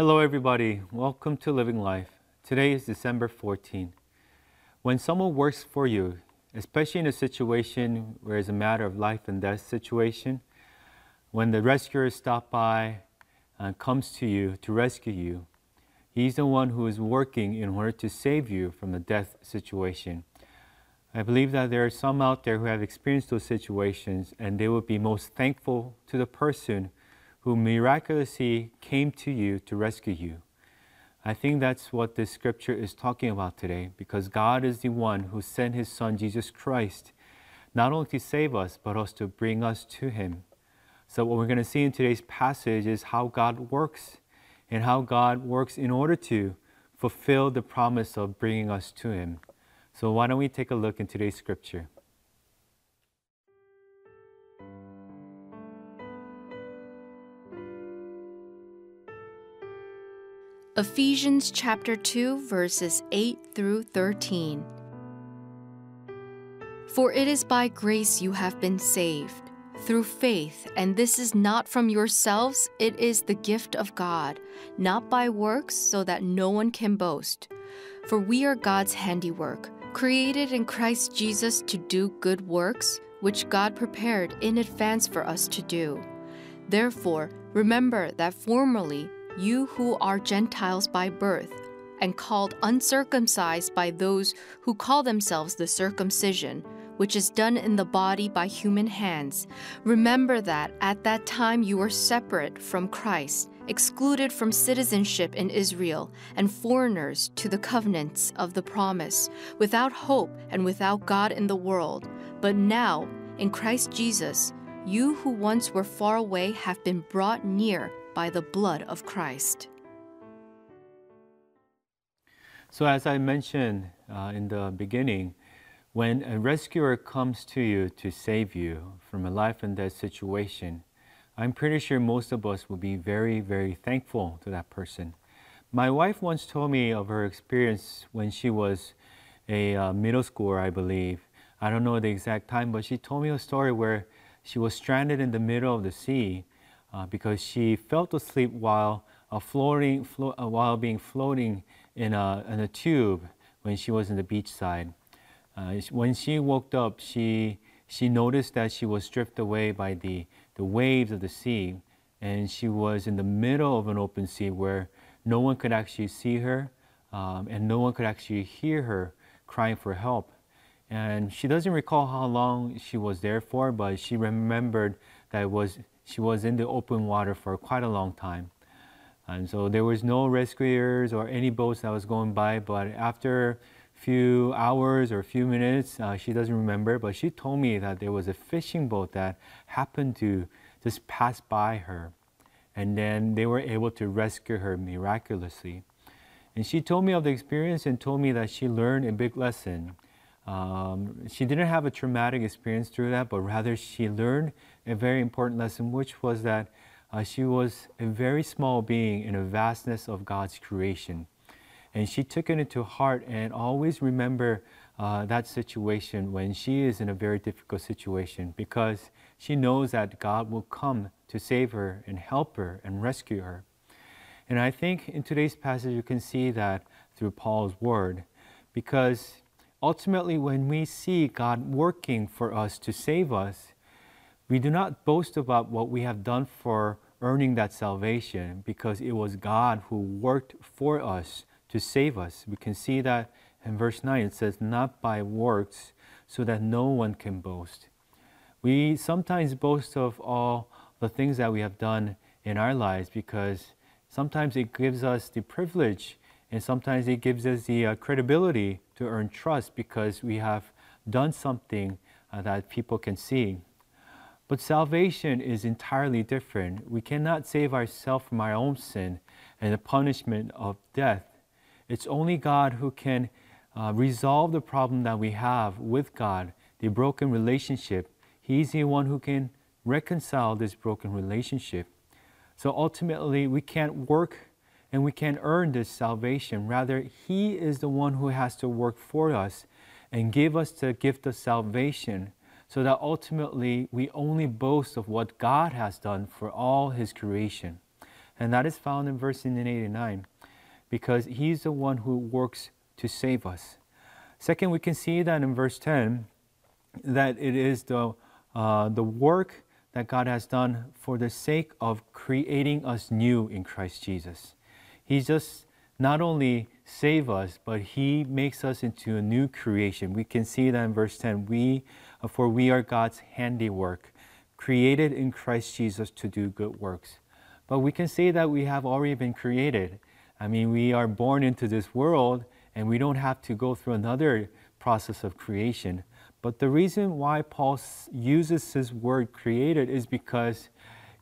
Hello, everybody. Welcome to Living Life. Today is December 14. When someone works for you, especially in a situation where it's a matter of life and death situation, when the rescuer stops by and comes to you to rescue you, he's the one who is working in order to save you from the death situation. I believe that there are some out there who have experienced those situations and they would be most thankful to the person who miraculously came to you to rescue you. I think that's what this scripture is talking about today because God is the one who sent his son Jesus Christ not only to save us but also to bring us to him. So what we're going to see in today's passage is how God works and how God works in order to fulfill the promise of bringing us to him. So why don't we take a look in today's scripture? Ephesians chapter 2, verses 8 through 13. For it is by grace you have been saved, through faith, and this is not from yourselves, it is the gift of God, not by works, so that no one can boast. For we are God's handiwork, created in Christ Jesus to do good works, which God prepared in advance for us to do. Therefore, remember that formerly you who are Gentiles by birth, and called uncircumcised by those who call themselves the circumcision, which is done in the body by human hands, remember that at that time you were separate from Christ, excluded from citizenship in Israel, and foreigners to the covenants of the promise, without hope and without God in the world. But now, in Christ Jesus, you who once were far away have been brought near by the blood of Christ. So, as I mentioned uh, in the beginning, when a rescuer comes to you to save you from a life and death situation, I'm pretty sure most of us will be very, very thankful to that person. My wife once told me of her experience when she was a uh, middle schooler, I believe. I don't know the exact time, but she told me a story where she was stranded in the middle of the sea uh, because she fell asleep while uh, floating, flo- uh, while being floating in a, in a tube when she was in the beachside. Uh, when she woke up, she she noticed that she was stripped away by the, the waves of the sea, and she was in the middle of an open sea where no one could actually see her, um, and no one could actually hear her crying for help. And she doesn't recall how long she was there for, but she remembered that it was she was in the open water for quite a long time. And so there was no rescuers or any boats that was going by, but after a few hours or a few minutes, uh, she doesn't remember, but she told me that there was a fishing boat that happened to just pass by her. And then they were able to rescue her miraculously. And she told me of the experience and told me that she learned a big lesson. Um, she didn't have a traumatic experience through that, but rather she learned a very important lesson, which was that uh, she was a very small being in a vastness of God's creation. And she took it into heart and always remember uh, that situation when she is in a very difficult situation because she knows that God will come to save her and help her and rescue her. And I think in today's passage you can see that through Paul's word because ultimately when we see God working for us to save us, we do not boast about what we have done for earning that salvation because it was God who worked for us to save us. We can see that in verse 9 it says, Not by works, so that no one can boast. We sometimes boast of all the things that we have done in our lives because sometimes it gives us the privilege and sometimes it gives us the uh, credibility to earn trust because we have done something uh, that people can see. But salvation is entirely different. We cannot save ourselves from our own sin and the punishment of death. It's only God who can uh, resolve the problem that we have with God, the broken relationship. He's the one who can reconcile this broken relationship. So ultimately, we can't work and we can't earn this salvation. Rather, He is the one who has to work for us and give us the gift of salvation so that ultimately we only boast of what God has done for all His creation. And that is found in verse 89 because He's the one who works to save us. Second, we can see that in verse 10 that it is the, uh, the work that God has done for the sake of creating us new in Christ Jesus. He just not only save us, but He makes us into a new creation. We can see that in verse 10. We, for we are God's handiwork, created in Christ Jesus to do good works. But we can say that we have already been created. I mean, we are born into this world and we don't have to go through another process of creation. But the reason why Paul uses this word created is because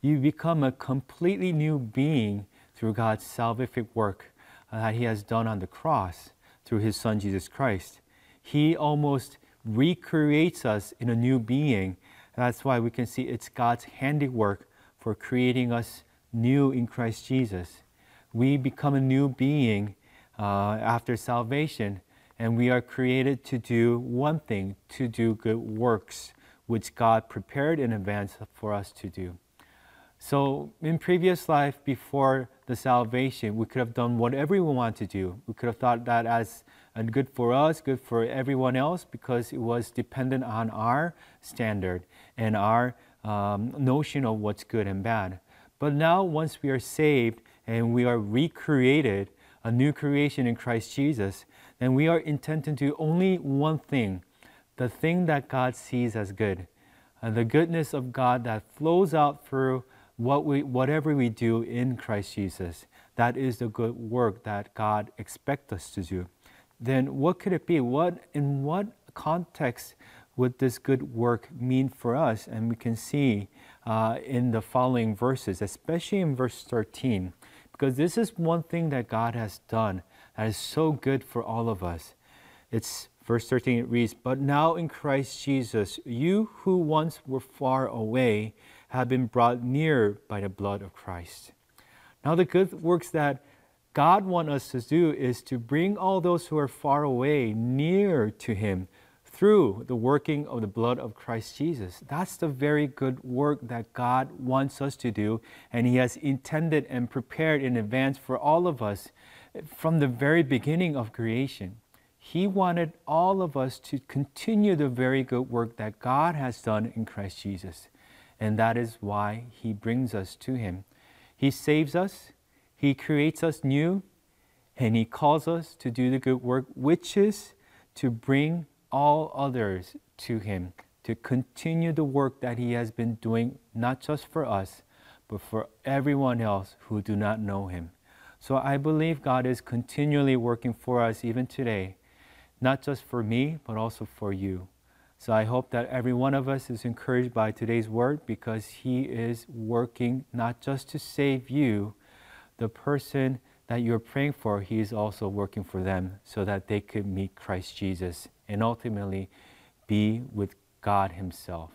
you become a completely new being through God's salvific work uh, that He has done on the cross through His Son Jesus Christ. He almost recreates us in a new being. That's why we can see it's God's handiwork for creating us new in Christ Jesus. We become a new being uh, after salvation, and we are created to do one thing to do good works, which God prepared in advance for us to do. So, in previous life, before the salvation, we could have done whatever we wanted to do. We could have thought that as good for us, good for everyone else, because it was dependent on our standard and our um, notion of what's good and bad. But now, once we are saved and we are recreated, a new creation in Christ Jesus, then we are intended to do only one thing the thing that God sees as good, uh, the goodness of God that flows out through what we, whatever we do in Christ Jesus, that is the good work that God expects us to do. Then what could it be? What in what context would this good work mean for us? And we can see uh, in the following verses, especially in verse 13, because this is one thing that God has done that is so good for all of us. It's verse 13. It reads, "But now in Christ Jesus, you who once were far away." Have been brought near by the blood of Christ. Now, the good works that God wants us to do is to bring all those who are far away near to Him through the working of the blood of Christ Jesus. That's the very good work that God wants us to do, and He has intended and prepared in advance for all of us from the very beginning of creation. He wanted all of us to continue the very good work that God has done in Christ Jesus. And that is why He brings us to Him. He saves us, He creates us new, and He calls us to do the good work, which is to bring all others to Him, to continue the work that He has been doing, not just for us, but for everyone else who do not know Him. So I believe God is continually working for us even today, not just for me, but also for you. So I hope that every one of us is encouraged by today's word because He is working not just to save you, the person that you're praying for, He is also working for them so that they could meet Christ Jesus and ultimately be with God Himself.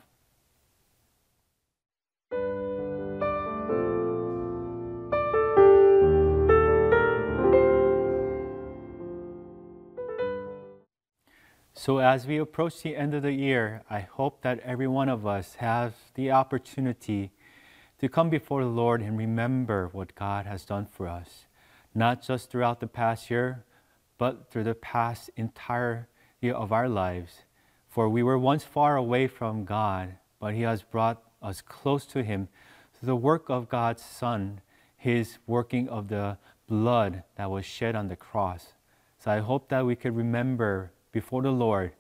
So, as we approach the end of the year, I hope that every one of us has the opportunity to come before the Lord and remember what God has done for us, not just throughout the past year, but through the past entire year of our lives. For we were once far away from God, but He has brought us close to Him through the work of God's Son, His working of the blood that was shed on the cross. So I hope that we could remember before the Lord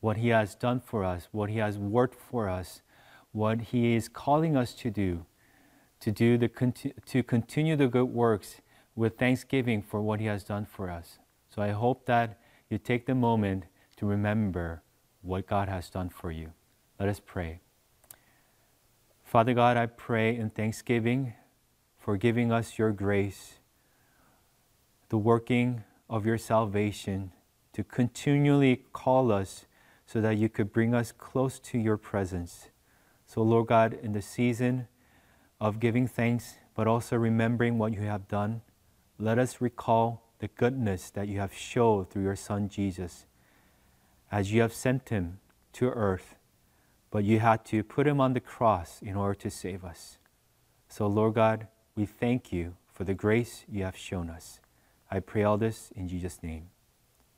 what He has done for us, what He has worked for us, what He is calling us to do, to do the to continue the good works with thanksgiving for what He has done for us. So I hope that you take the moment to remember what God has done for you. Let us pray. Father God, I pray in thanksgiving for giving us your grace, the working of your salvation to continually call us so that you could bring us close to your presence. So, Lord God, in the season of giving thanks, but also remembering what you have done, let us recall the goodness that you have showed through your Son Jesus. As you have sent him to earth, but you had to put him on the cross in order to save us. So, Lord God, we thank you for the grace you have shown us. I pray all this in Jesus' name.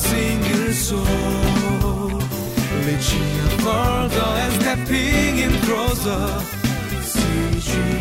Single soul. Reaching further and stepping in closer. See